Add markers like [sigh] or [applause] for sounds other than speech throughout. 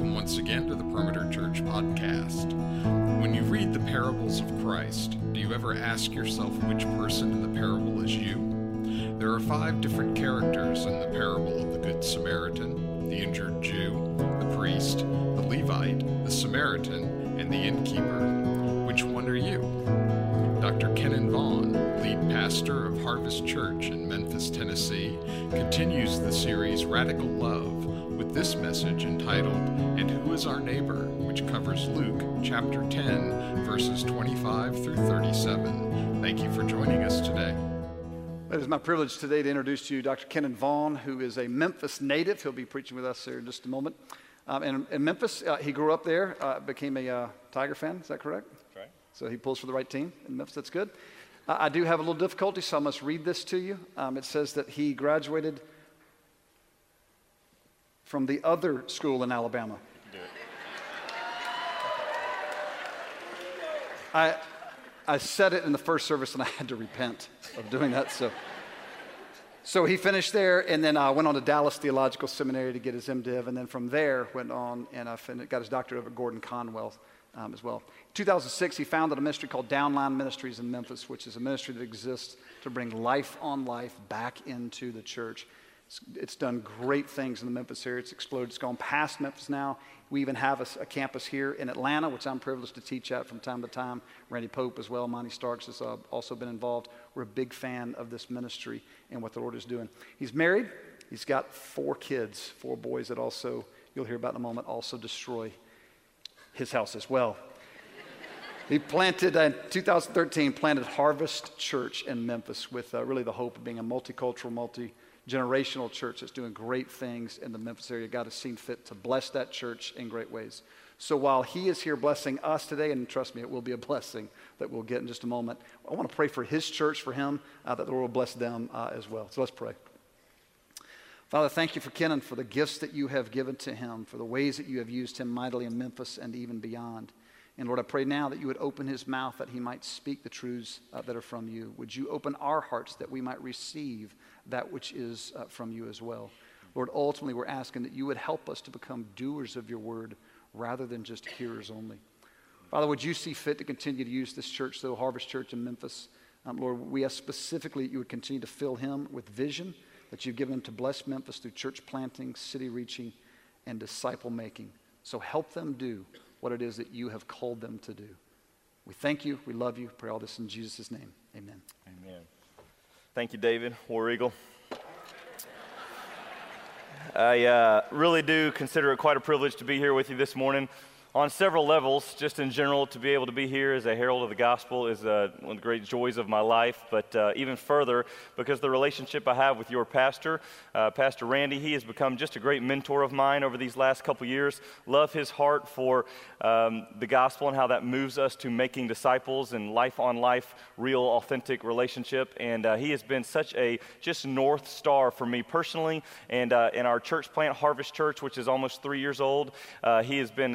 welcome once again to the Perimeter Church podcast. When you read the parables of Christ, do you ever ask yourself which person in the parable is you? There are five different characters in the parable of the Good Samaritan the injured Jew, the priest, the Levite, the Samaritan, and the innkeeper. Which one are you? Dr. Kennon Vaughan, lead pastor of Harvest Church in Memphis, Tennessee, continues the series Radical Love this message entitled, And Who is Our Neighbor? which covers Luke chapter 10, verses 25 through 37. Thank you for joining us today. It is my privilege today to introduce to you Dr. Kennon Vaughan, who is a Memphis native. He'll be preaching with us here in just a moment. Um, and in Memphis, uh, he grew up there, uh, became a uh, Tiger fan. Is that correct? That's right. So he pulls for the right team in Memphis. That's good. Uh, I do have a little difficulty, so I must read this to you. Um, it says that he graduated from the other school in Alabama. I, I said it in the first service and I had to repent of doing that. So, so he finished there and then uh, went on to Dallas Theological Seminary to get his MDiv. And then from there went on and uh, fin- got his doctorate at Gordon Conwell um, as well. In 2006, he founded a ministry called Downline Ministries in Memphis, which is a ministry that exists to bring life on life back into the church. It's, it's done great things in the Memphis area. It's exploded. It's gone past Memphis now. We even have a campus here in Atlanta, which I'm privileged to teach at from time to time. Randy Pope as well, Monty Starks has uh, also been involved. We're a big fan of this ministry and what the Lord is doing. He's married. He's got four kids, four boys that also, you'll hear about in a moment, also destroy his house as well. He planted, uh, in 2013, planted Harvest Church in Memphis with uh, really the hope of being a multicultural, multi generational church that's doing great things in the Memphis area. God has seen fit to bless that church in great ways. So while he is here blessing us today, and trust me, it will be a blessing that we'll get in just a moment, I want to pray for his church, for him, uh, that the Lord will bless them uh, as well. So let's pray. Father, thank you for Kennon, for the gifts that you have given to him, for the ways that you have used him mightily in Memphis and even beyond. And Lord, I pray now that you would open his mouth that he might speak the truths uh, that are from you. Would you open our hearts that we might receive that which is uh, from you as well? Lord, ultimately, we're asking that you would help us to become doers of your word rather than just hearers only. Father, would you see fit to continue to use this church, though, Harvest Church in Memphis? Um, Lord, we ask specifically that you would continue to fill him with vision that you've given him to bless Memphis through church planting, city reaching, and disciple making. So help them do what it is that you have called them to do. We thank you. We love you. Pray all this in Jesus' name. Amen. Amen. Thank you, David, War Eagle. I uh, really do consider it quite a privilege to be here with you this morning. On several levels, just in general, to be able to be here as a herald of the gospel is uh, one of the great joys of my life. But uh, even further, because the relationship I have with your pastor, uh, Pastor Randy, he has become just a great mentor of mine over these last couple years. Love his heart for um, the gospel and how that moves us to making disciples and life on life, real, authentic relationship. And uh, he has been such a just north star for me personally. And uh, in our church plant, Harvest Church, which is almost three years old, uh, he has been,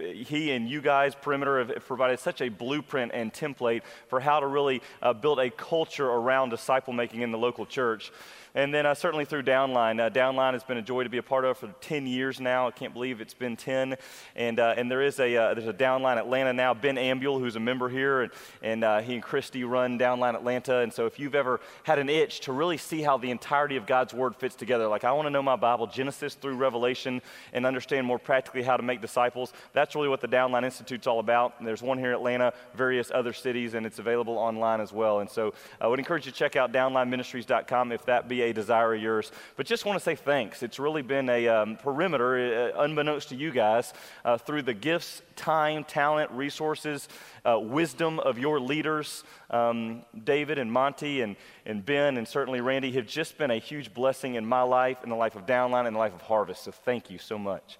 he and you guys, Perimeter, have provided such a blueprint and template for how to really uh, build a culture around disciple making in the local church. And then uh, certainly through Downline. Uh, Downline has been a joy to be a part of for 10 years now. I can't believe it's been 10. And, uh, and there is a, uh, there's a Downline Atlanta now. Ben Ambule, who's a member here, and, and uh, he and Christy run Downline Atlanta. And so if you've ever had an itch to really see how the entirety of God's Word fits together, like I want to know my Bible, Genesis through Revelation, and understand more practically how to make disciples, that's really what the Downline Institute's all about. And there's one here in Atlanta, various other cities, and it's available online as well. And so I would encourage you to check out downlineministries.com if that be a desire of yours. But just want to say thanks. It's really been a um, perimeter, uh, unbeknownst to you guys, uh, through the gifts, time, talent, resources, uh, wisdom of your leaders. Um, David and Monty and, and Ben and certainly Randy have just been a huge blessing in my life, in the life of Downline, and the life of Harvest. So thank you so much.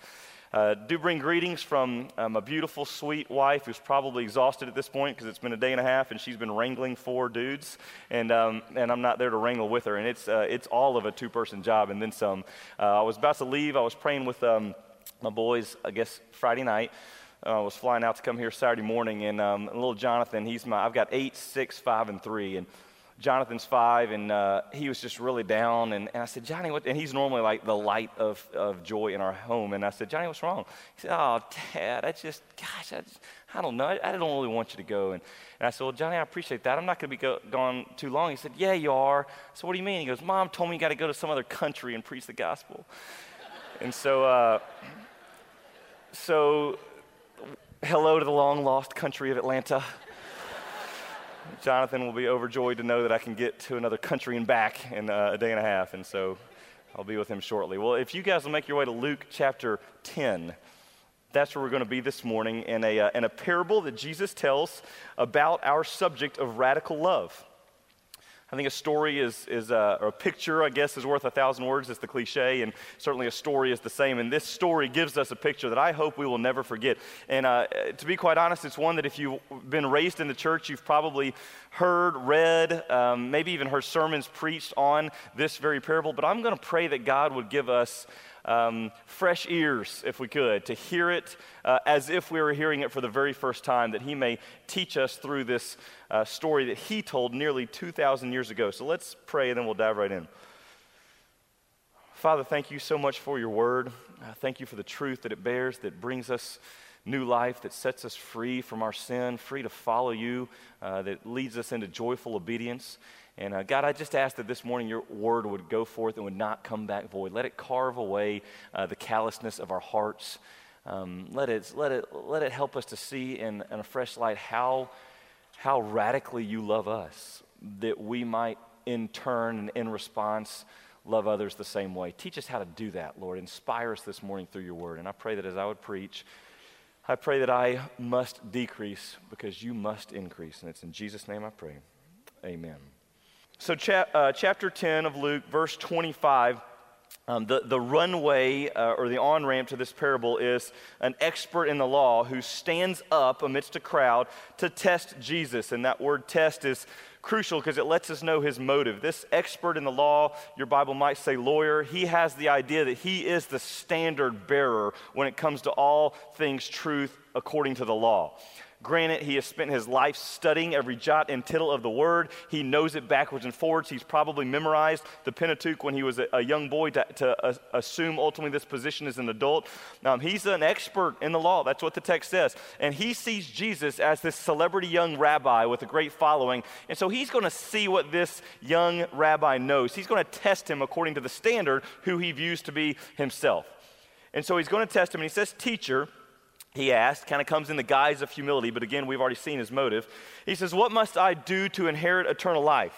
Uh, do bring greetings from um, a beautiful, sweet wife who's probably exhausted at this point because it's been a day and a half and she's been wrangling four dudes, and, um, and I'm not there to wrangle with her. And it's, uh, it's all of a two person job and then some. Uh, I was about to leave. I was praying with um, my boys, I guess, Friday night. Uh, I was flying out to come here Saturday morning, and um, little Jonathan, he's my, I've got eight, six, five, and three. And Jonathan's five, and uh, he was just really down. And, and I said, Johnny, what? And he's normally like the light of, of joy in our home. And I said, Johnny, what's wrong? He said, Oh, Dad, I just, gosh, I, just, I don't know. I, I, don't really want you to go. And, and I said, Well, Johnny, I appreciate that. I'm not going to be go, gone too long. He said, Yeah, you are. So what do you mean? He goes, Mom told me you got to go to some other country and preach the gospel. and so, uh, so hello to the long lost country of Atlanta. Jonathan will be overjoyed to know that I can get to another country and back in uh, a day and a half, and so I'll be with him shortly. Well, if you guys will make your way to Luke chapter 10, that's where we're going to be this morning in a, uh, in a parable that Jesus tells about our subject of radical love. I think a story is, is a, uh, or a picture, I guess, is worth a thousand words. It's the cliche, and certainly a story is the same. And this story gives us a picture that I hope we will never forget. And uh, to be quite honest, it's one that if you've been raised in the church, you've probably heard, read, um, maybe even heard sermons preached on this very parable. But I'm going to pray that God would give us um, fresh ears, if we could, to hear it uh, as if we were hearing it for the very first time, that He may teach us through this uh, story that He told nearly 2,000 years ago. So let's pray and then we'll dive right in. Father, thank you so much for your word. Uh, thank you for the truth that it bears, that brings us new life, that sets us free from our sin, free to follow you, uh, that leads us into joyful obedience. And uh, God, I just ask that this morning your word would go forth and would not come back void. Let it carve away uh, the callousness of our hearts. Um, let, it, let, it, let it help us to see in, in a fresh light how, how radically you love us, that we might in turn and in response love others the same way. Teach us how to do that, Lord. Inspire us this morning through your word. And I pray that as I would preach, I pray that I must decrease because you must increase. And it's in Jesus' name I pray. Amen. So, cha- uh, chapter 10 of Luke, verse 25, um, the, the runway uh, or the on ramp to this parable is an expert in the law who stands up amidst a crowd to test Jesus. And that word test is crucial because it lets us know his motive. This expert in the law, your Bible might say lawyer, he has the idea that he is the standard bearer when it comes to all things truth according to the law. Granted, he has spent his life studying every jot and tittle of the word. He knows it backwards and forwards. He's probably memorized the Pentateuch when he was a, a young boy to, to assume ultimately this position as an adult. Um, he's an expert in the law. That's what the text says. And he sees Jesus as this celebrity young rabbi with a great following. And so he's going to see what this young rabbi knows. He's going to test him according to the standard who he views to be himself. And so he's going to test him, and he says, Teacher, he asked, kind of comes in the guise of humility, but again, we've already seen his motive. He says, What must I do to inherit eternal life?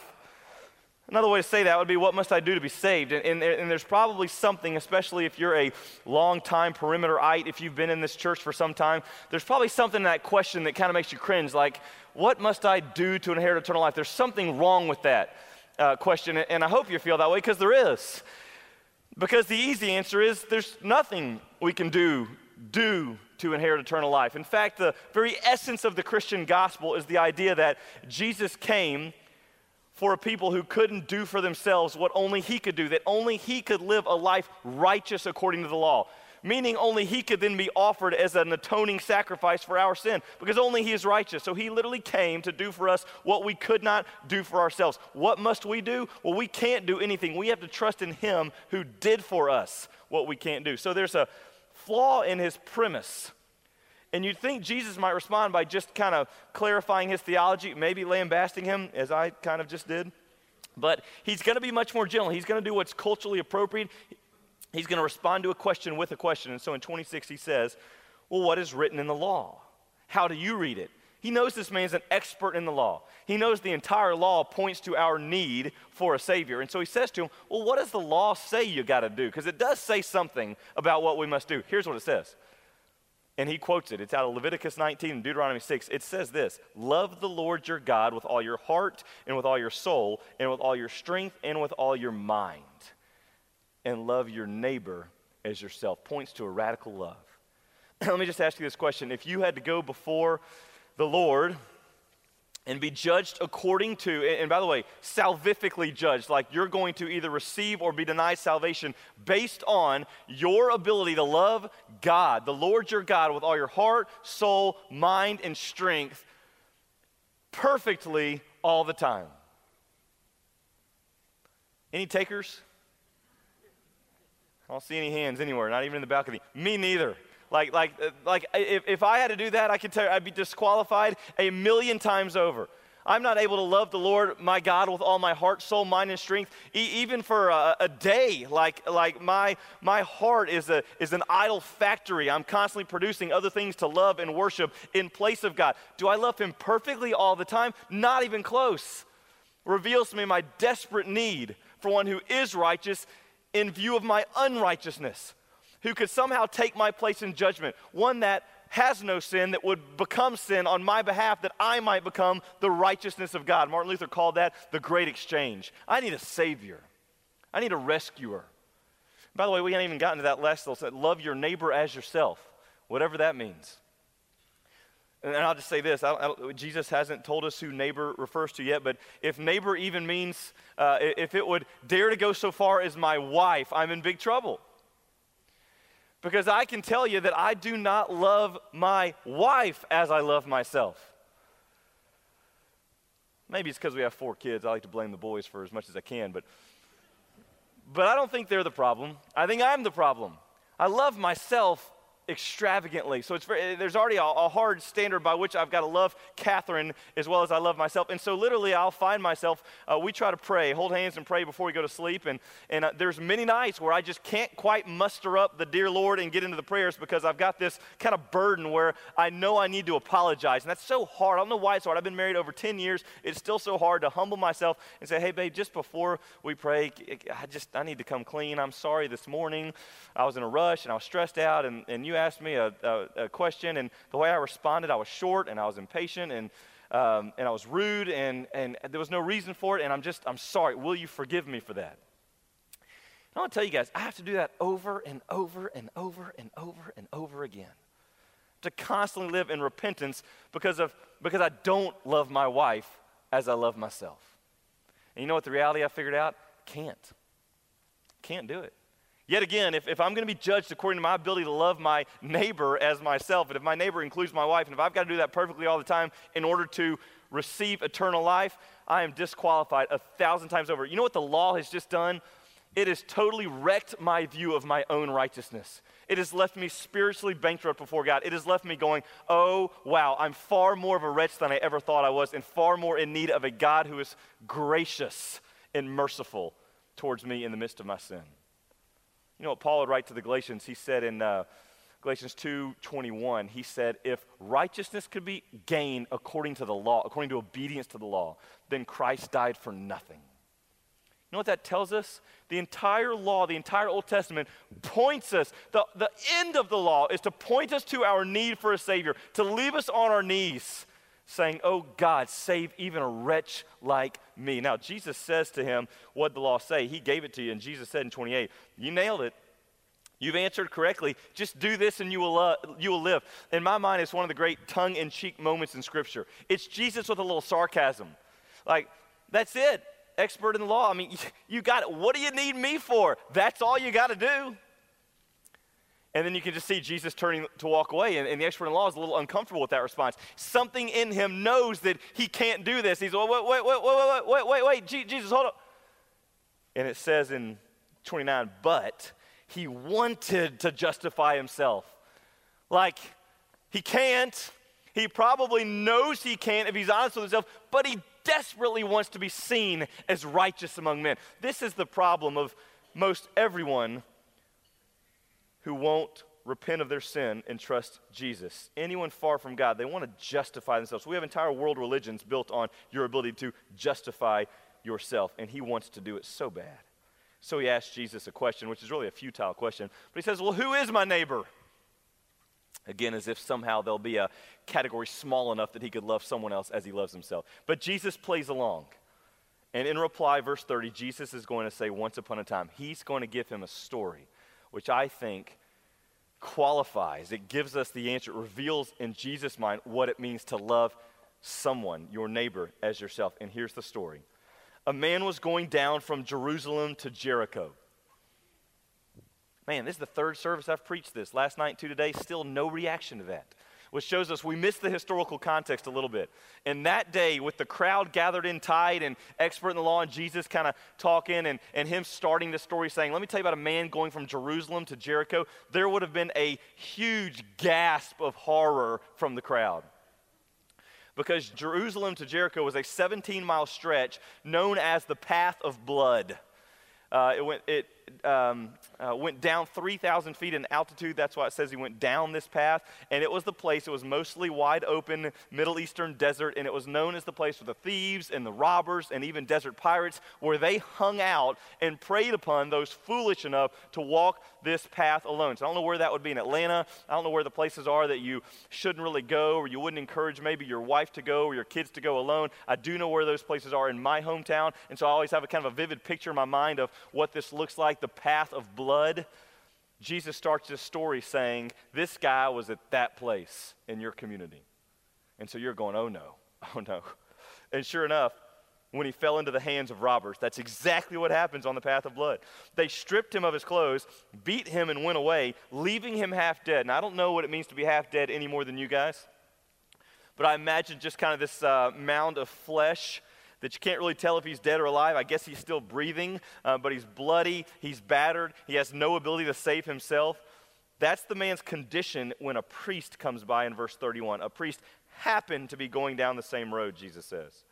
Another way to say that would be, What must I do to be saved? And, and, and there's probably something, especially if you're a long-time perimeterite, if you've been in this church for some time, there's probably something in that question that kind of makes you cringe, like, What must I do to inherit eternal life? There's something wrong with that uh, question, and I hope you feel that way because there is. Because the easy answer is, There's nothing we can do, do to inherit eternal life. In fact, the very essence of the Christian gospel is the idea that Jesus came for a people who couldn't do for themselves what only He could do, that only He could live a life righteous according to the law. Meaning, only He could then be offered as an atoning sacrifice for our sin, because only He is righteous. So He literally came to do for us what we could not do for ourselves. What must we do? Well, we can't do anything. We have to trust in Him who did for us what we can't do. So there's a flaw in his premise. And you'd think Jesus might respond by just kind of clarifying his theology, maybe lambasting him, as I kind of just did. But he's going to be much more gentle. He's going to do what's culturally appropriate. He's going to respond to a question with a question. And so in 26, he says, Well, what is written in the law? How do you read it? He knows this man's an expert in the law. He knows the entire law points to our need for a Savior. And so he says to him, Well, what does the law say you got to do? Because it does say something about what we must do. Here's what it says. And he quotes it. It's out of Leviticus 19 and Deuteronomy 6. It says this Love the Lord your God with all your heart and with all your soul and with all your strength and with all your mind. And love your neighbor as yourself. Points to a radical love. [clears throat] Let me just ask you this question. If you had to go before the Lord and be judged according to, and by the way, salvifically judged, like you're going to either receive or be denied salvation based on your ability to love God, the Lord your God, with all your heart, soul, mind, and strength perfectly all the time. Any takers? I don't see any hands anywhere, not even in the balcony. Me neither. Like, like, uh, like if, if I had to do that, I could tell you I'd be disqualified a million times over. I'm not able to love the Lord my God with all my heart, soul, mind, and strength, e- even for a, a, day. Like, like my, my heart is, a, is an idol factory. I'm constantly producing other things to love and worship in place of God. Do I love Him perfectly all the time? Not even close. Reveals to me my desperate need for one who is righteous in view of my unrighteousness, who could somehow take my place in judgment, one that has no sin that would become sin on my behalf that I might become the righteousness of God. Martin Luther called that the great exchange. I need a savior. I need a rescuer. By the way, we haven't even gotten to that last little love your neighbor as yourself, whatever that means. And I'll just say this I I Jesus hasn't told us who neighbor refers to yet, but if neighbor even means, uh, if it would dare to go so far as my wife, I'm in big trouble. Because I can tell you that I do not love my wife as I love myself. Maybe it's because we have four kids. I like to blame the boys for as much as I can, but, but I don't think they're the problem. I think I'm the problem. I love myself extravagantly. So it's very, there's already a, a, hard standard by which I've got to love Catherine as well as I love myself. And so literally, I'll find myself. Uh, we try to pray, hold hands, and pray before we go to sleep. And and uh, there's many nights where I just can't quite muster up the dear Lord and get into the prayers because I've got this kind of burden where I know I need to apologize, and that's so hard. I don't know why it's hard. I've been married over 10 years. It's still so hard to humble myself and say, Hey, babe, just before we pray, I just I need to come clean. I'm sorry this morning. I was in a rush and I was stressed out, and and you asked me a, a, a, question, and the way I responded, I was short and I was impatient and, um, and I was rude, and, and there was no reason for it, and I'm just, I'm sorry. Will you forgive me for that? I want to tell you guys, I have to do that over and over and over and over and over again. To constantly live in repentance because, of, because I don't love my wife as I love myself. And you know what the reality I figured out? Can't. Can't do it. Yet again, if, if I'm going to be judged according to my ability to love my neighbor as myself, and if my neighbor includes my wife, and if I've got to do that perfectly all the time in order to receive eternal life, I am disqualified a thousand times over. You know what the law has just done? It has totally wrecked my view of my own righteousness. It has left me spiritually bankrupt before God. It has left me going, oh, wow, I'm far more of a wretch than I ever thought I was, and far more in need of a God who is gracious and merciful towards me in the midst of my sin. You know what Paul would write to the Galatians? He said in uh, Galatians 2:21, he said, "If righteousness could be gained according to the law, according to obedience to the law, then Christ died for nothing." You know what that tells us? The entire law, the entire Old Testament points us, the, the end of the law is to point us to our need for a Savior, to leave us on our knees saying, Oh God, save even a wretch like me. Now, Jesus says to him, What the law say? He gave it to you, and Jesus said in 28, You nailed it. You've answered correctly. Just do this and you will, uh, you will live. In my mind, it's one of the great tongue in cheek moments in Scripture. It's Jesus with a little sarcasm. Like, that's it. Expert in the law. I mean, [laughs] you got it. What do you need me for? That's all you got to do. And then you can just see Jesus turning to walk away. And, and, the expert in law is a little uncomfortable with that response. Something in him knows that he can't do this. He's, wait, wait, wait, wait, wait, wait, wait, wait, Jesus, hold up. And it says in 29, but he wanted to justify himself. Like, he can't. He probably knows he can't if he's honest with himself, but he desperately wants to be seen as righteous among men. This is the problem of most everyone who won't repent of their sin and trust Jesus. Anyone far from God, they want to justify themselves. We have entire world religions built on your ability to justify yourself, and he wants to do it so bad. So he asks Jesus a question, which is really a futile question. But he says, Well, who is my neighbor? Again, as if somehow there'll be a category small enough that he could love someone else as he loves himself. But Jesus plays along. And in reply, verse 30, Jesus is going to say, Once upon a time, he's going to give him a story which I think qualifies, it gives us the answer, it reveals in Jesus' mind what it means to love someone, your neighbor, as yourself. And here's the story A man was going down from Jerusalem to Jericho. Man, this is the third service I've preached this. Last night to today, still no reaction to that. Which shows us we miss the historical context a little bit. And that day, with the crowd gathered in tight and expert in the law, and Jesus kind of talking and, and him starting the story saying, Let me tell you about a man going from Jerusalem to Jericho, there would have been a huge gasp of horror from the crowd. Because Jerusalem to Jericho was a 17 mile stretch known as the Path of Blood. Uh, it, went, it um, uh, went down 3,000 feet in altitude. That's why it says he went down this path. And it was the place, it was mostly wide open Middle Eastern desert. And it was known as the place for the thieves and the robbers and even desert pirates, where they hung out and preyed upon those foolish enough to walk this path alone. So I don't know where that would be in Atlanta. I don't know where the places are that you shouldn't really go or you wouldn't encourage maybe your wife to go or your kids to go alone. I do know where those places are in my hometown. And so I always have a kind of a vivid picture in my mind of what this looks like like the path of blood, Jesus starts this story saying, This guy was at that place in your community. And so you're going, Oh no, [laughs] oh no. And sure enough, when he fell into the hands of robbers, that's exactly what happens on the path of blood. They stripped him of his clothes, beat him, and went away, leaving him half dead. And I don't know what it means to be half dead any more than you guys, but I imagine just kind of this uh, mound of flesh that you can't really tell if he's dead or alive. I guess he's still breathing, uh, but he's bloody, he's battered, he has no ability to save himself. That's the man's condition when a priest comes by in verse 31. A priest happened to be going down the same road, Jesus says.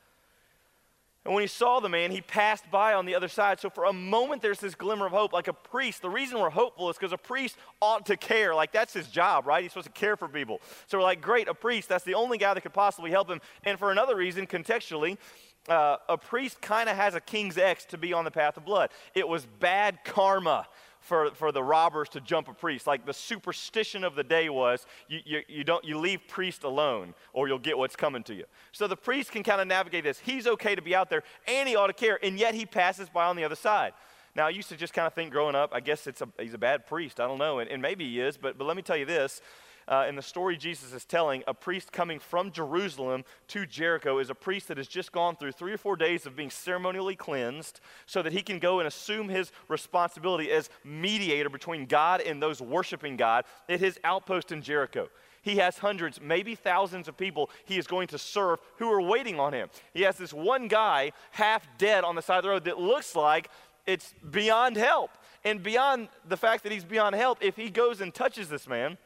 And when he saw the man, he passed by on the other side. So for a moment, there's this glimmer of hope, like a priest. The reason we're hopeful is because a priest ought to care. Like that's his job, right? He's supposed to care for people. So we're like, great, a priest. That's the only guy that could possibly help him. And for another reason, contextually, uh, a priest kind of has a king's X to be on the path of blood. It was bad karma for, for the robbers to jump a priest. Like the superstition of the day was you, you, you, don't, you leave priest alone or you'll get what's coming to you. So the priest can kind of navigate this. He's okay to be out there and he ought to care, and yet he passes by on the other side. Now, I used to just kind of think growing up, I guess it's a, he's a bad priest. I don't know, and, and maybe he is, but, but let me tell you this uh, in the story Jesus is telling, a priest coming from Jerusalem to Jericho is a priest that has just gone through three or four days of being ceremonially cleansed so that he can go and assume his responsibility as mediator between God and those worshiping God at his outpost in Jericho. He has hundreds, maybe thousands of people he is going to serve who are waiting on him. He has this one guy half dead on the side of the road that looks like it's beyond help. And beyond the fact that he's beyond help, if he goes and touches this man,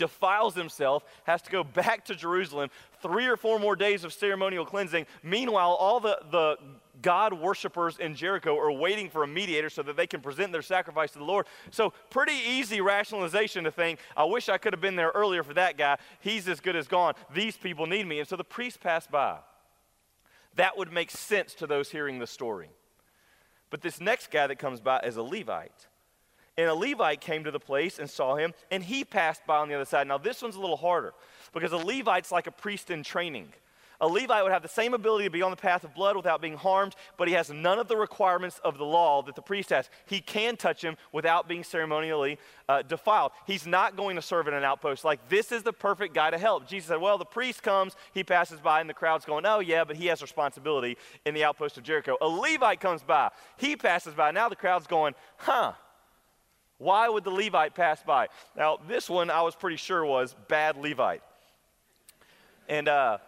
defiles himself, has to go [laughs] back to Jerusalem, three or four more days of ceremonial cleansing. Meanwhile, all the, the God worshippers in Jericho are waiting for a mediator so that they can present their sacrifice to the Lord. So, pretty easy rationalization to think, I wish I could have been there earlier for that guy. He's as good as gone. These people need me. And so the priest passed by. That would make sense to those hearing the story. But this next guy that comes by is a Levite. And a Levite came to the place and saw him, and he passed by on the other side. Now, this one's a little harder because a Levite's like a priest in training. A Levite would have the same ability to be on the path of blood without being harmed, but he has none of the requirements of the law that the priest has. He can touch him without being ceremonially uh, defiled. He's not going to serve in an outpost. Like, this is the perfect guy to help. Jesus said, Well, the priest comes, he passes by, and the crowd's going, Oh, yeah, but he has responsibility in the outpost of Jericho. A Levite comes by, he passes by. Now the crowd's going, Huh why would the Levite pass by? Now, this one I was pretty sure was bad Levite. And uh,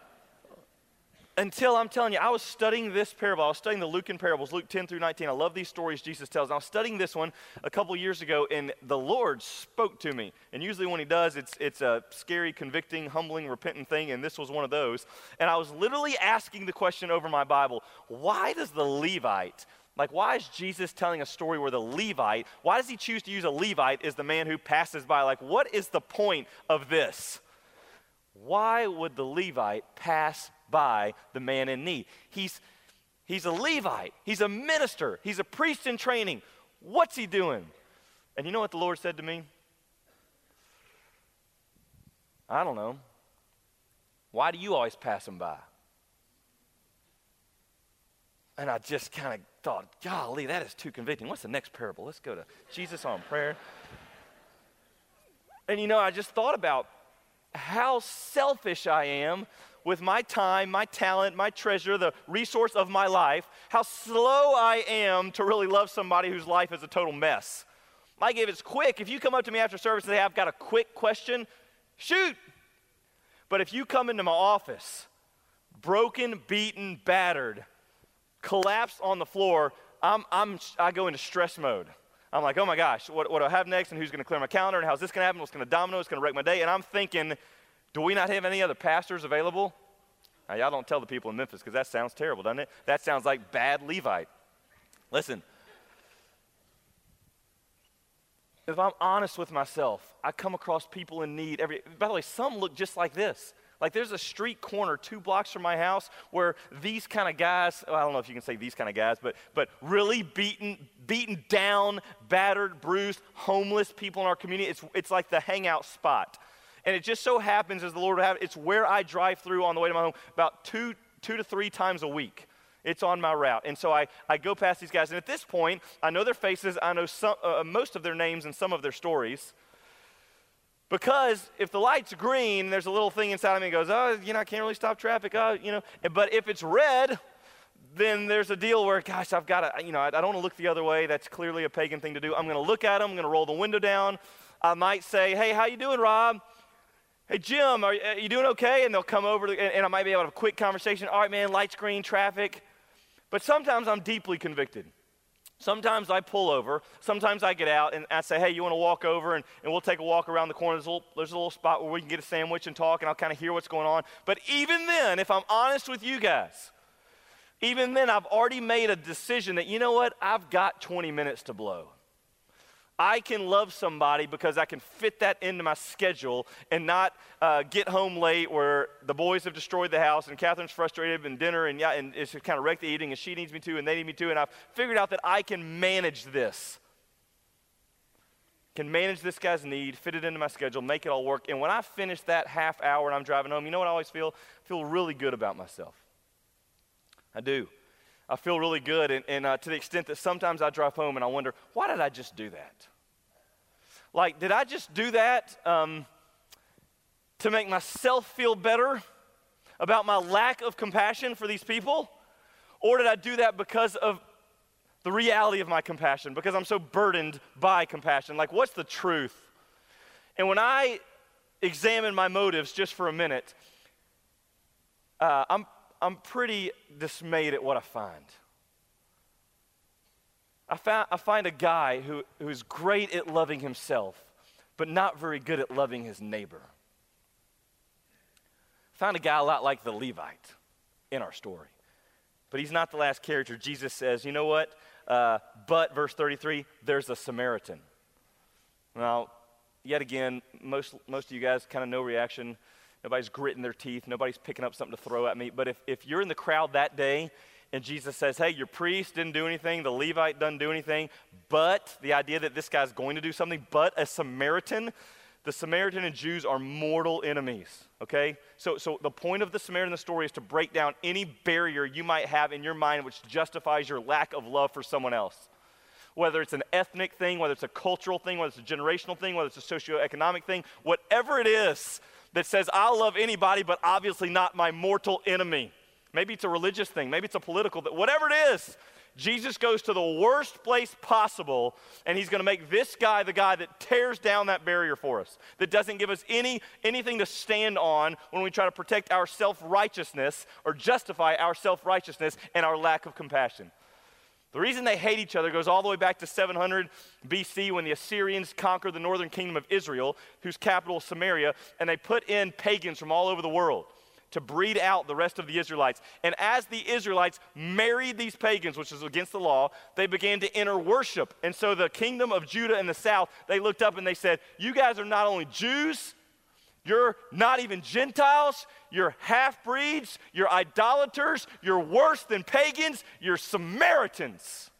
until I'm telling you, I was studying this parable. I was studying the Lucan parables, Luke 10 through 19. I love these stories Jesus tells. And I was studying this one a couple years ago, and the Lord spoke to me. And usually, when He does, it's, it's a scary, convicting, humbling, repentant thing, and this was one of those. And I was literally asking the question over my Bible why does the Levite like, why is Jesus telling a story where the Levite, why does he choose to use a Levite as the man who passes by? Like, what is the point of this? Why would the Levite pass by the man in need? He's, he's a Levite, he's a minister, he's a priest in training. What's he doing? And you know what the Lord said to me? I don't know. Why do you always pass him by? And I just kind of thought, golly, that is too convicting. What's the next parable? Let's go to Jesus on prayer. And you know, I just thought about how selfish I am with my time, my talent, my treasure, the resource of my life, how slow I am to really love somebody whose life is a total mess. Like if it's quick, if you come up to me after service and say, I've got a quick question, shoot, But if you come into my office, broken, beaten, battered, collapsed on the floor, I'm, I'm, I go into stress mode. I'm like, oh my gosh, what, what do I have next? And who's going to clear my calendar? And how's this going to happen? What's going to domino? What's going to wreck my day? And I'm thinking, do we not have any other pastors available? Now, y'all don't tell the people in Memphis because that sounds terrible, doesn't it? That sounds like bad Levite. Listen, if I'm honest with myself, I come across people in need every by the way, some look just like this. Like there's a street corner two blocks from my house where these kind of guys, well, I don't know if you can say these kind of guys, but but really beaten, beaten down, battered, bruised, homeless people in our community. It's it's like the hangout spot. And it just so happens as the Lord would have it's where I drive through on the way to my home about two two to three times a week. It's on my route. And so I, I go past these guys. And at this point, I know their faces, I know some, uh, most of their names and some of their stories. Because if the light's green, there's a little thing inside of me that goes, oh, you know, I can't really stop traffic. Oh, you know. But if it's red, then there's a deal where, gosh, I've got to, you know, I, don't want to look the other way. That's clearly a pagan thing to do. I'm going to look at them. I'm going to roll the window down. I might say, hey, how you doing, Rob? Hey, Jim, are, are you doing okay? And they'll come over, and, and I might be able to have a quick conversation. All right, man, light's green, traffic. But sometimes I'm deeply convicted. Sometimes I pull over. Sometimes I get out and I say, hey, you want to walk over? And, and we'll take a walk around the corner. There's a, little, there's a little spot where we can get a sandwich and talk, and I'll kind of hear what's going on. But even then, if I'm honest with you guys, even then, I've already made a decision that, you know what? I've got 20 minutes to blow. I can love somebody because I can fit that into my schedule and not uh, get home late where the boys have destroyed the house and Catherine's frustrated and dinner and, yeah, and it's kind of wrecked the eating and she needs me to and they need me to. And I've figured out that I can manage this. Can manage this guy's need, fit it into my schedule, make it all work. And when I finish that half hour and I'm driving home, you know what I always feel? I feel really good about myself. I do. I feel really good, and, and uh, to the extent that sometimes I drive home and I wonder, why did I just do that? Like, did I just do that um, to make myself feel better about my lack of compassion for these people? Or did I do that because of the reality of my compassion, because I'm so burdened by compassion? Like, what's the truth? And when I examine my motives just for a minute, uh, I'm I'm pretty dismayed at what I find. I, found, I find a guy who, who's great at loving himself, but not very good at loving his neighbor. I found a guy a lot like the Levite in our story. But he's not the last character. Jesus says, you know what? Uh, but, verse 33, there's a Samaritan. Now, yet again, most, most of you guys kind of no reaction. Nobody's gritting their teeth. Nobody's picking up something to throw at me. But if, if you're in the crowd that day and Jesus says, hey, your priest didn't do anything, the Levite doesn't do anything, but the idea that this guy's going to do something, but a Samaritan, the Samaritan and Jews are mortal enemies, okay? So, so the point of the Samaritan story is to break down any barrier you might have in your mind which justifies your lack of love for someone else. Whether it's an ethnic thing, whether it's a cultural thing, whether it's a generational thing, whether it's a socioeconomic thing, whatever it is, that says, I'll love anybody, but obviously not my mortal enemy. Maybe it's a religious thing, maybe it's a political thing, whatever it is. Jesus goes to the worst place possible, and he's going to make this guy the guy that tears down that barrier for us, that doesn't give us any, anything to stand on when we try to protect our self righteousness or justify our self righteousness and our lack of compassion. The reason they hate each other goes all the way back to 700 BC when the Assyrians conquered the northern kingdom of Israel, whose capital is Samaria, and they put in pagans from all over the world to breed out the rest of the Israelites. And as the Israelites married these pagans, which was against the law, they began to enter worship. And so the kingdom of Judah in the south, they looked up and they said, You guys are not only Jews, you're not even Gentiles. You're half breeds. You're idolaters. You're worse than pagans. You're Samaritans.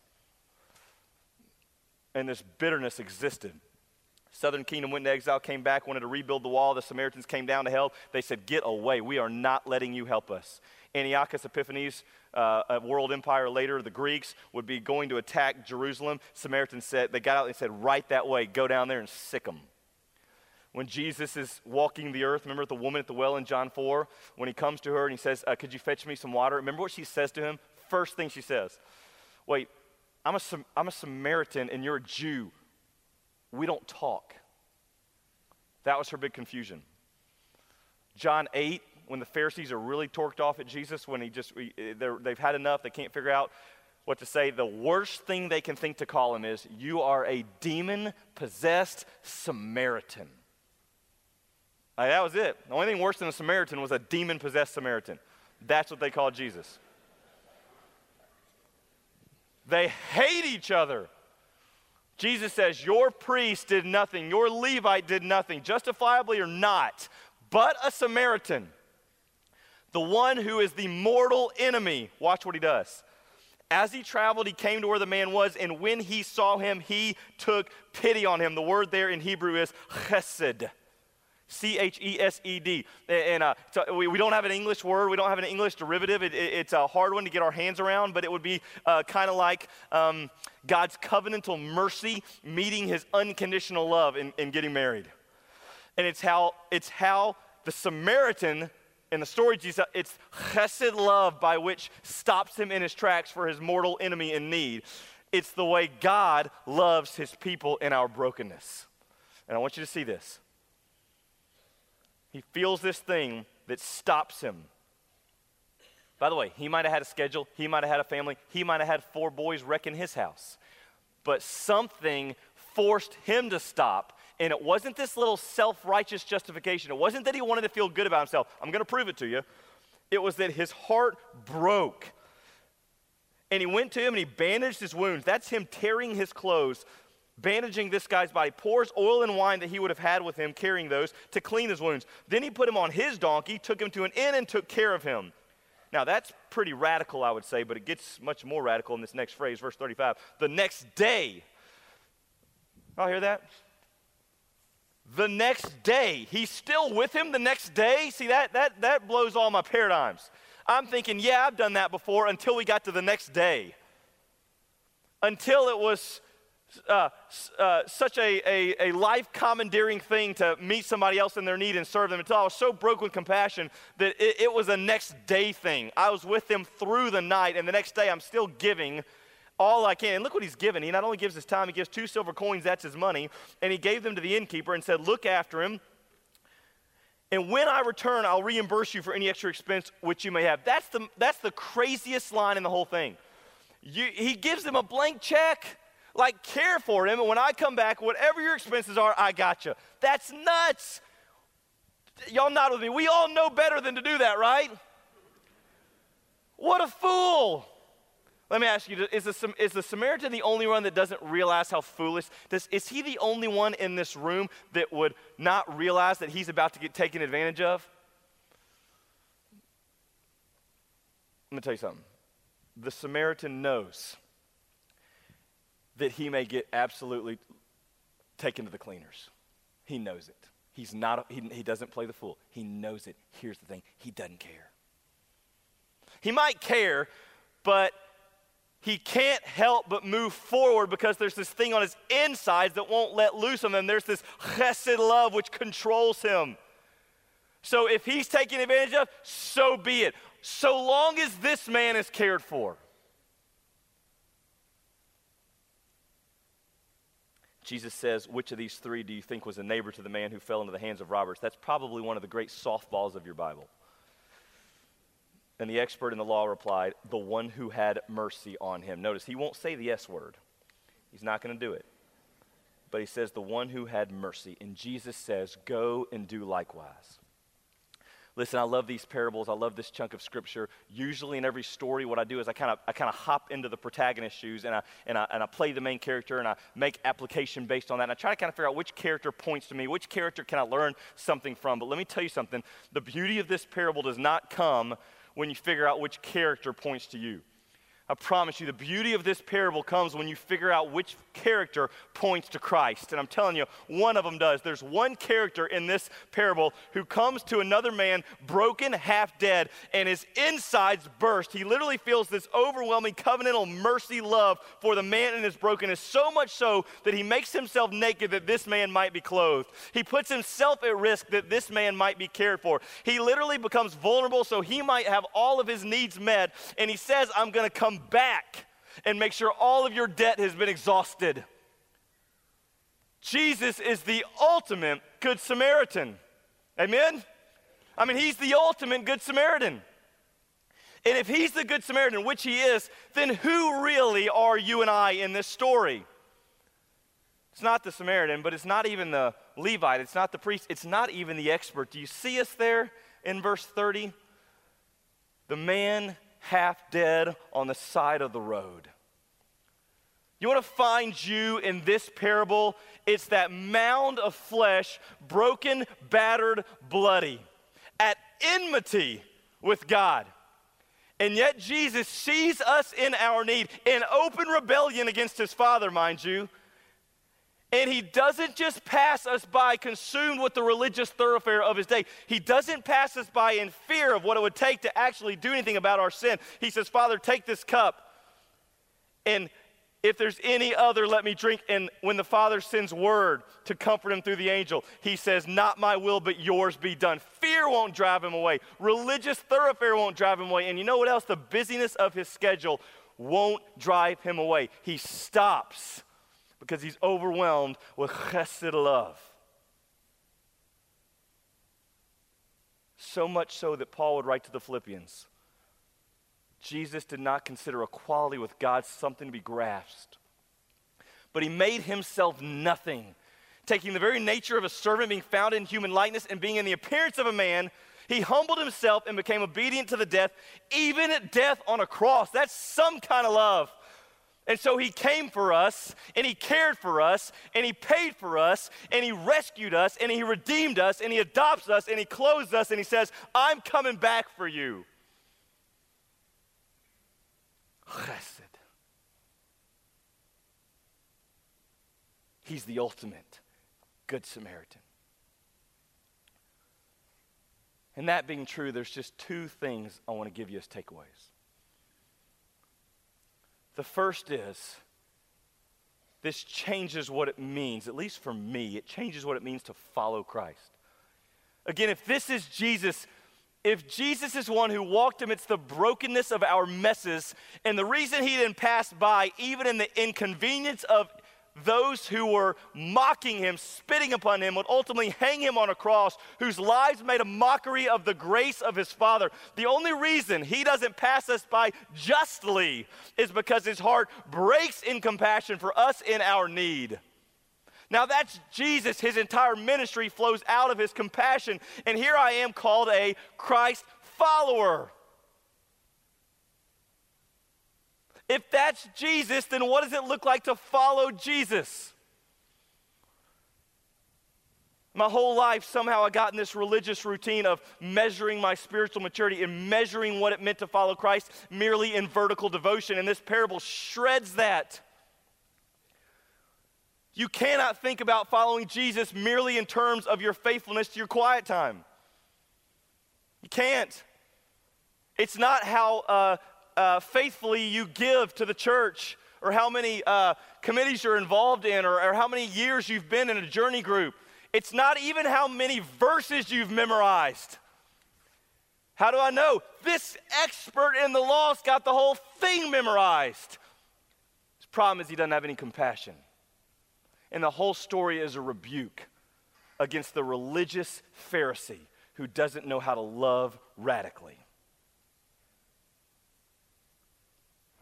And this bitterness existed. Southern kingdom went into exile, came back, wanted to rebuild the wall. The Samaritans came down to help. They said, Get away. We are not letting you help us. Antiochus Epiphanes, uh, a world empire later, the Greeks would be going to attack Jerusalem. Samaritans said, they got out and said, Right that way. Go down there and sic them when Jesus is walking the earth. Remember the woman at the well in John 4? When he comes to her and he says, uh, Could you fetch me some water? Remember what she says to him? First thing she says, Wait, I'm a, I'm a Samaritan and you're a Jew. We don't talk. That was her big confusion. John 8, when the Pharisees are really torqued off at Jesus, when he just, they've had enough, they can't figure out what to say, the worst thing they can think to call him is, You are a demon possessed Samaritan. Like, that was it. The only thing worse than a Samaritan was a demon possessed Samaritan. That's what they called Jesus. They hate each other. Jesus says, Your priest did nothing, your Levite did nothing, justifiably or not, but a Samaritan. The one who is the mortal enemy. Watch what he does. As he traveled, he came to where the man was, and when he saw him, he took pity on him. The word there in Hebrew is chesed. C H E S E D. And uh, so we, we, don't have an English word, we don't have an English derivative. It, it, it's a hard one to get our hands around, but it would be uh, kind of like um, God's covenantal mercy meeting his unconditional love in, in getting married. And it's how, it's how the Samaritan in the story Jesus, it's chesed love by which stops him in his tracks for his mortal enemy in need. It's the way God loves his people in our brokenness. And I want you to see this. He feels this thing that stops him. By the way, he might have had a schedule, he might have had a family, he might have had four boys wrecking his house. But something forced him to stop. And it wasn't this little self righteous justification. It wasn't that he wanted to feel good about himself. I'm going to prove it to you. It was that his heart broke. And he went to him and he bandaged his wounds. That's him tearing his clothes bandaging this guy's body, pours oil and wine that he would have had with him, carrying those to clean his wounds. Then he put him on his donkey, took him to an inn, and took care of him. Now, that's pretty radical, I would say, but it gets much more radical in this next phrase, verse 35. The next day, I'll hear that? The next day, he's still with him the next day. See, that, that, that blows all my paradigms. I'm thinking, yeah, I've done that before until we got to the next day. Until it was uh, uh, such a, a, a, life commandeering thing to meet somebody else in their need and serve them until I was so broken with compassion that it, it, was a next day thing. I was with them through the night, and the next day I'm still giving all I can. And look what he's given. He not only gives his time, he gives two silver coins, that's his money, and he gave them to the innkeeper and said, Look after him. And when I return, I'll reimburse you for any extra expense which you may have. That's the, that's the craziest line in the whole thing. You, he gives them a blank check. Like, care for him, and when I come back, whatever your expenses are, I got you. That's nuts. Y'all nod with me. We all know better than to do that, right? What a fool. Let me ask you is the, is the Samaritan the only one that doesn't realize how foolish? Does, is he the only one in this room that would not realize that he's about to get taken advantage of? Let me tell you something. The Samaritan knows that he may get absolutely taken to the cleaners. He knows it. He's not, he, he doesn't play the fool. He knows it. Here's the thing he doesn't care. He might care, but he can't help but move forward because there's this thing on his insides that won't let loose on him. There's this chesed love which controls him. So if he's taken advantage of, so be it. So long as this man is cared for. Jesus says, Which of these three do you think was a neighbor to the man who fell into the hands of robbers? That's probably one of the great softballs of your Bible. And the expert in the law replied, The one who had mercy on him. Notice, he won't say the S word, he's not going to do it. But he says, The one who had mercy. And Jesus says, Go and do likewise. Listen, I love these parables. I love this chunk of scripture. Usually in every story, what I do is I kind of I kind of hop into the protagonist's shoes and I, and, I, and I play the main character and I make application based on that. And I try to kind of figure out which character points to me, which character can I learn something from. But let me tell you something. The beauty of this parable does not come when you figure out which character points to you. I promise you, the beauty of this parable comes when you figure out which character points to Christ. And I'm telling you, one of them does. There's one character in this parable who comes to another man, broken, half dead, and his insides burst. He literally feels this overwhelming covenantal mercy love for the man in his brokenness, so much so that he makes himself naked that this man might be clothed. He puts himself at risk that this man might be cared for. He literally becomes vulnerable so he might have all of his needs met. And he says, I'm going to come back and make sure all of your debt has been exhausted. Jesus is the ultimate Good Samaritan. Amen? I mean, he's the ultimate Good Samaritan. And if he's the Good Samaritan, which he is, then who really are you and I in this story? It's not the Samaritan, but it's not even the Levite. It's not the priest. It's not even the expert. Do you see us there in verse 30? The man half dead on the side of the road. You want to find you in this parable? It's that mound of flesh, broken, battered, bloody, at enmity with God. And yet Jesus sees us in our need, in open rebellion against his Father, mind you. And he doesn't just pass us by consumed with the religious thoroughfare of his day. He doesn't pass us by in fear of what it would take to actually do anything about our sin. He says, Father, take this cup. And if there's any other, let me drink. And when the Father sends word to comfort him through the angel, he says, Not my will, but yours be done. Fear won't drive him away. Religious thoroughfare won't drive him away. And you know what else? The busyness of his schedule won't drive him away. He stops because he's overwhelmed with chesed love. So much so that Paul would write to the Philippians Jesus did not consider equality with God something to be grasped, but he made himself nothing, taking the very nature of a servant, being found in human likeness, and being in the appearance of a man. He humbled himself and became obedient to the death, even at death on a cross. That's some kind of love. And so he came for us, and he cared for us, and he paid for us, and he rescued us, and he redeemed us, and he adopts us, and he clothes us, and he says, I'm coming back for you. Chesed. He's the ultimate Good Samaritan. And that being true, there's just two things I want to give you as takeaways. The first is this changes what it means, at least for me, it changes what it means to follow Christ. Again, if this is Jesus if Jesus is one who walked amidst the brokenness of our messes, and the reason he didn't pass by, even in the inconvenience of those who were mocking him, spitting upon him, would ultimately hang him on a cross, whose lives made a mockery of the grace of his Father. The only reason he doesn't pass us by justly is because his heart breaks in compassion for us in our need. Now, that's Jesus. His entire ministry flows out of his compassion. And here I am called a Christ follower. If that's Jesus, then what does it look like to follow Jesus? My whole life, somehow I got in this religious routine of measuring my spiritual maturity and measuring what it meant to follow Christ merely in vertical devotion. And this parable shreds that. You cannot think about following Jesus merely in terms of your faithfulness to your quiet time. You can't. It's not how uh, uh, faithfully you give to the church or how many uh, committees you're involved in or, or how many years you've been in a journey group. It's not even how many verses you've memorized. How do I know? This expert in the law's got the whole thing memorized. His problem is he doesn't have any compassion. And the whole story is a rebuke against the religious Pharisee who doesn't know how to love radically.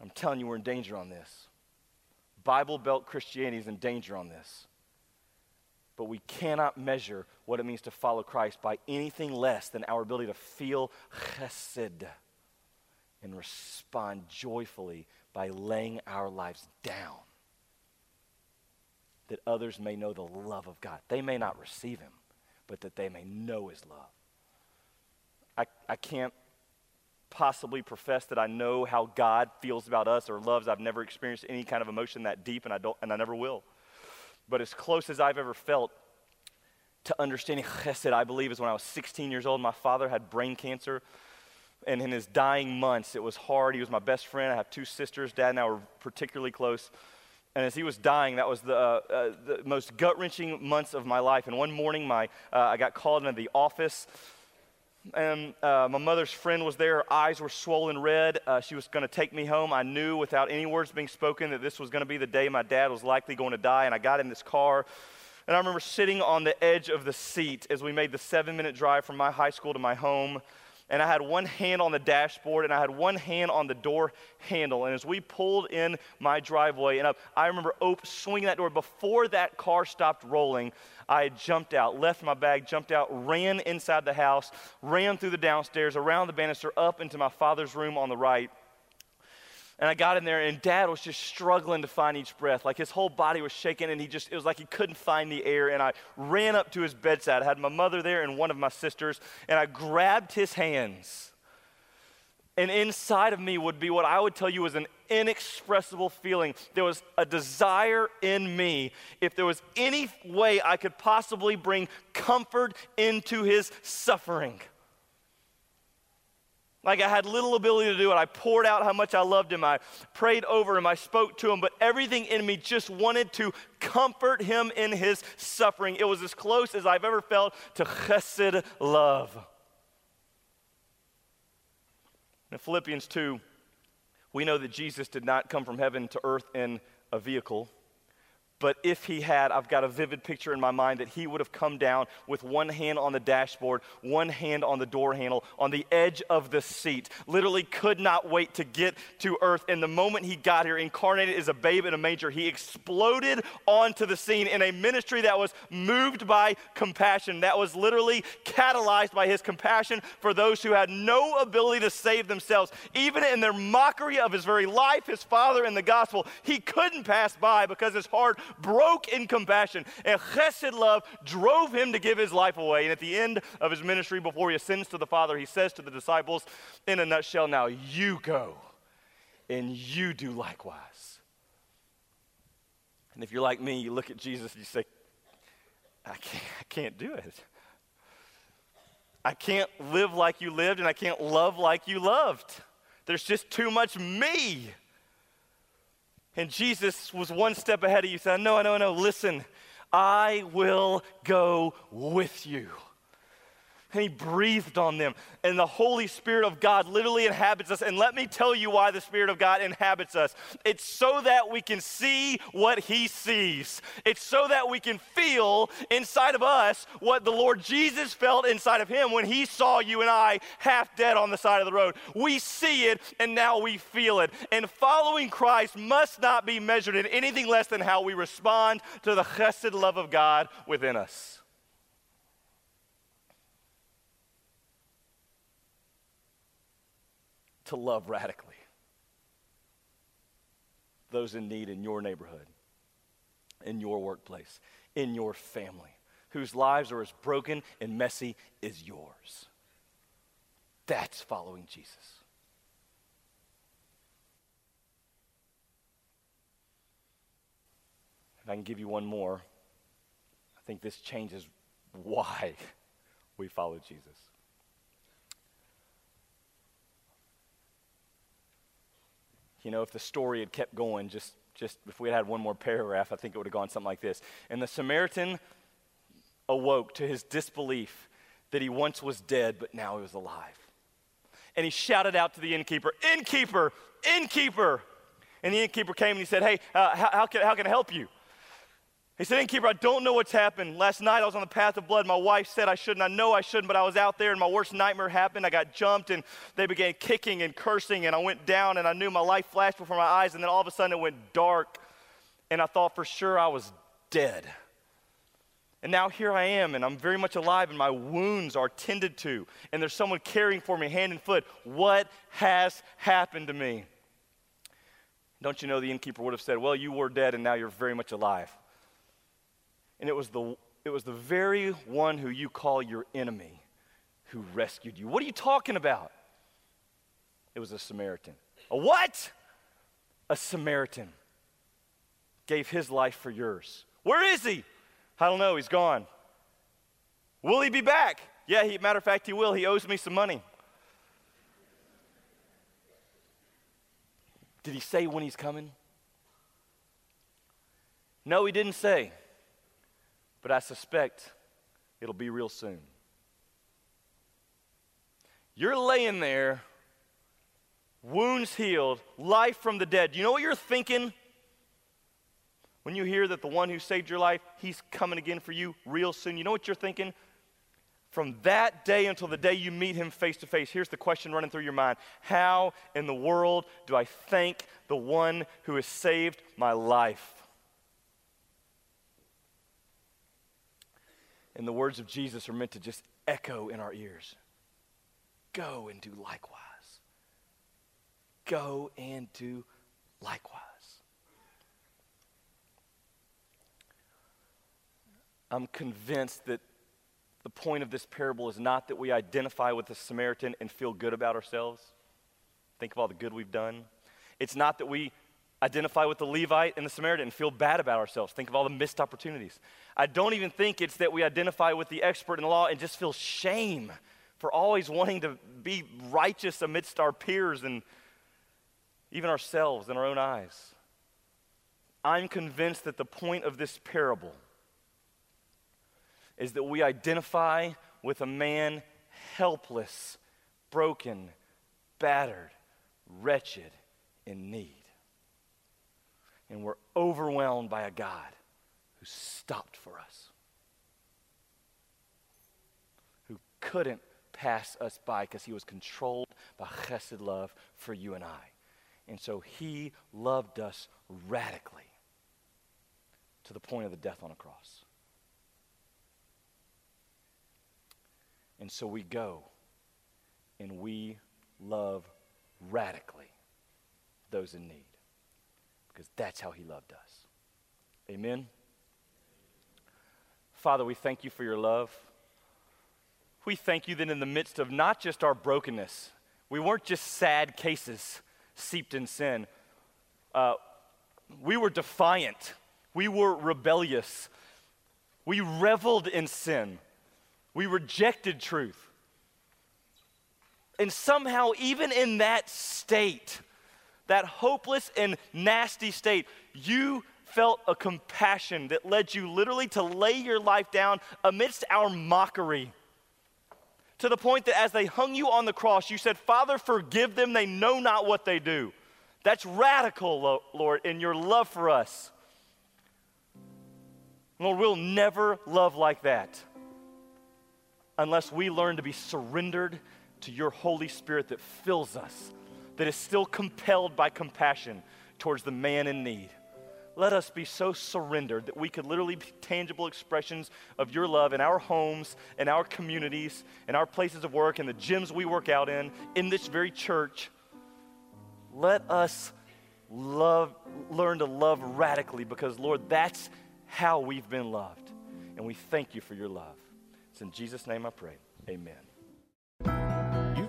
I'm telling you, we're in danger on this. Bible Belt Christianity is in danger on this. But we cannot measure what it means to follow Christ by anything less than our ability to feel chesed and respond joyfully by laying our lives down that others may know the love of God. They may not receive him, but that they may know his love. I, I can't possibly profess that I know how God feels about us or loves. I've never experienced any kind of emotion that deep, and I, don't, and I never will. But as close as I've ever felt to understanding chesed, I believe, is when I was 16 years old. My father had brain cancer. And in his dying months, it was hard. He was my best friend. I have two sisters. Dad and I were particularly close. And as he was dying, that was the, uh, uh, the most gut wrenching months of my life. And one morning, my, uh, I got called into the office, and uh, my mother's friend was there. Her eyes were swollen red. Uh, she was going to take me home. I knew without any words being spoken that this was going to be the day my dad was likely going to die. And I got in this car. And I remember sitting on the edge of the seat as we made the seven minute drive from my high school to my home. And I had one hand on the dashboard and I had one hand on the door handle. And as we pulled in my driveway, and I remember op- swinging that door before that car stopped rolling. I jumped out, left my bag, jumped out, ran inside the house, ran through the downstairs, around the banister, up into my father's room on the right. And I got in there, and dad was just struggling to find each breath. Like his whole body was shaking, and he just, it was like he couldn't find the air. And I ran up to his bedside. I had my mother there and one of my sisters, and I grabbed his hands. And inside of me would be what I would tell you was an inexpressible feeling. There was a desire in me, if there was any way I could possibly bring comfort into his suffering. Like I had little ability to do it. I poured out how much I loved him. I prayed over him. I spoke to him. But everything in me just wanted to comfort him in his suffering. It was as close as I've ever felt to chesed love. In Philippians 2, we know that Jesus did not come from heaven to earth in a vehicle. But if he had, I've got a vivid picture in my mind that he would have come down with one hand on the dashboard, one hand on the door handle, on the edge of the seat. Literally could not wait to get to earth. And the moment he got here, incarnated as a babe in a manger, he exploded onto the scene in a ministry that was moved by compassion, that was literally catalyzed by his compassion for those who had no ability to save themselves. Even in their mockery of his very life, his father, and the gospel, he couldn't pass by because his heart broke in compassion. And chesed love drove him to give his life away. And at the end of his ministry, before he ascends to the Father, he says to the disciples, in a nutshell, now you go and you do likewise. And if you're like me, you look at Jesus and you say, I can't, I can't do it. I can't live like you lived, and I can't love like you loved. There's just too much me. And Jesus was one step ahead of you, saying, No, no, no, listen, I will go with you and he breathed on them. And the Holy Spirit of God literally inhabits us. And let me tell you why the Spirit of God inhabits us it's so that we can see what he sees, it's so that we can feel inside of us what the Lord Jesus felt inside of him when he saw you and I half dead on the side of the road. We see it and now we feel it. And following Christ must not be measured in anything less than how we respond to the chesed love of God within us. To love radically those in need in your neighborhood, in your workplace, in your family, whose lives are as broken and messy as yours. That's following Jesus. If I can give you one more, I think this changes why [laughs] we follow Jesus. You know, if the story had kept going, just, just if we had had one more paragraph, I think it would have gone something like this. And the Samaritan awoke to his disbelief that he once was dead, but now he was alive. And he shouted out to the innkeeper, Innkeeper, innkeeper. And the innkeeper came and he said, Hey, uh, how, how, can, how can I help you? He said, Innkeeper, I don't know what's happened. Last night I was on the path of blood. My wife said I shouldn't. I know I shouldn't, but I was out there and my worst nightmare happened. I got jumped and they began kicking and cursing and I went down and I knew my life flashed before my eyes and then all of a sudden it went dark and I thought for sure I was dead. And now here I am, and I'm very much alive, and my wounds are tended to, and there's someone caring for me hand and foot. What has happened to me? Don't you know the innkeeper would have said, Well, you were dead, and now you're very much alive. And it was the, it was the very one who you call your enemy who rescued you. What are you talking about? It was a Samaritan. A what? A Samaritan gave his life for yours. Where is he? I don't know. He's gone. Will he be back? Yeah, he, matter of fact, he will. He owes me some money. Did he say when he's coming? No, he didn't say but I suspect it'll be real soon. You're laying there, wounds healed, life from the dead. You know what you're thinking? When you hear that the one who saved your life, he's coming again for you real soon, you know what you're thinking? From that day until the day you meet him face to face, here's the question running through your mind How in the world do I thank the one who has saved my life? And the words of Jesus are meant to just echo in our ears Go and do likewise. Go and do likewise. I'm convinced that the point of this parable is not that we identify with the Samaritan and feel good about ourselves. Think of all the good we've done. It's not that we identify with the Levite and the Samaritan and feel bad about ourselves. Think of all the missed opportunities. I don't even think it's that we identify with the expert in the law and just feel shame for always wanting to be righteous amidst our peers and even ourselves in our own eyes. I'm convinced that the point of this parable is that we identify with a man helpless, broken, battered, wretched, in need. And we're overwhelmed by a God who stopped for us, who couldn't pass us by because he was controlled by chesed love for you and I. And so he loved us radically to the point of the death on a cross. And so we go and we love radically those in need because that's how he loved us. Amen. Father, we thank you for your love. We thank you that in the midst of not just our brokenness, we weren't just sad cases seeped in sin. Uh, we were defiant. We were rebellious. We reveled in sin. We rejected truth. And somehow, even in that state, that hopeless and nasty state, you felt a compassion that led you literally to lay your life down amidst our mockery. To the point that as they hung you on the cross, you said, Father, forgive them, they know not what they do. That's radical, Lord, in your love for us. Lord, we'll never love like that unless we learn to be surrendered to your Holy Spirit that fills us, that is still compelled by compassion towards the man in need. Let us be so surrendered that we could literally be tangible expressions of your love in our homes, in our communities, in our places of work, in the gyms we work out in, in this very church. Let us love, learn to love radically because, Lord, that's how we've been loved. And we thank you for your love. It's in Jesus' name I pray. Amen.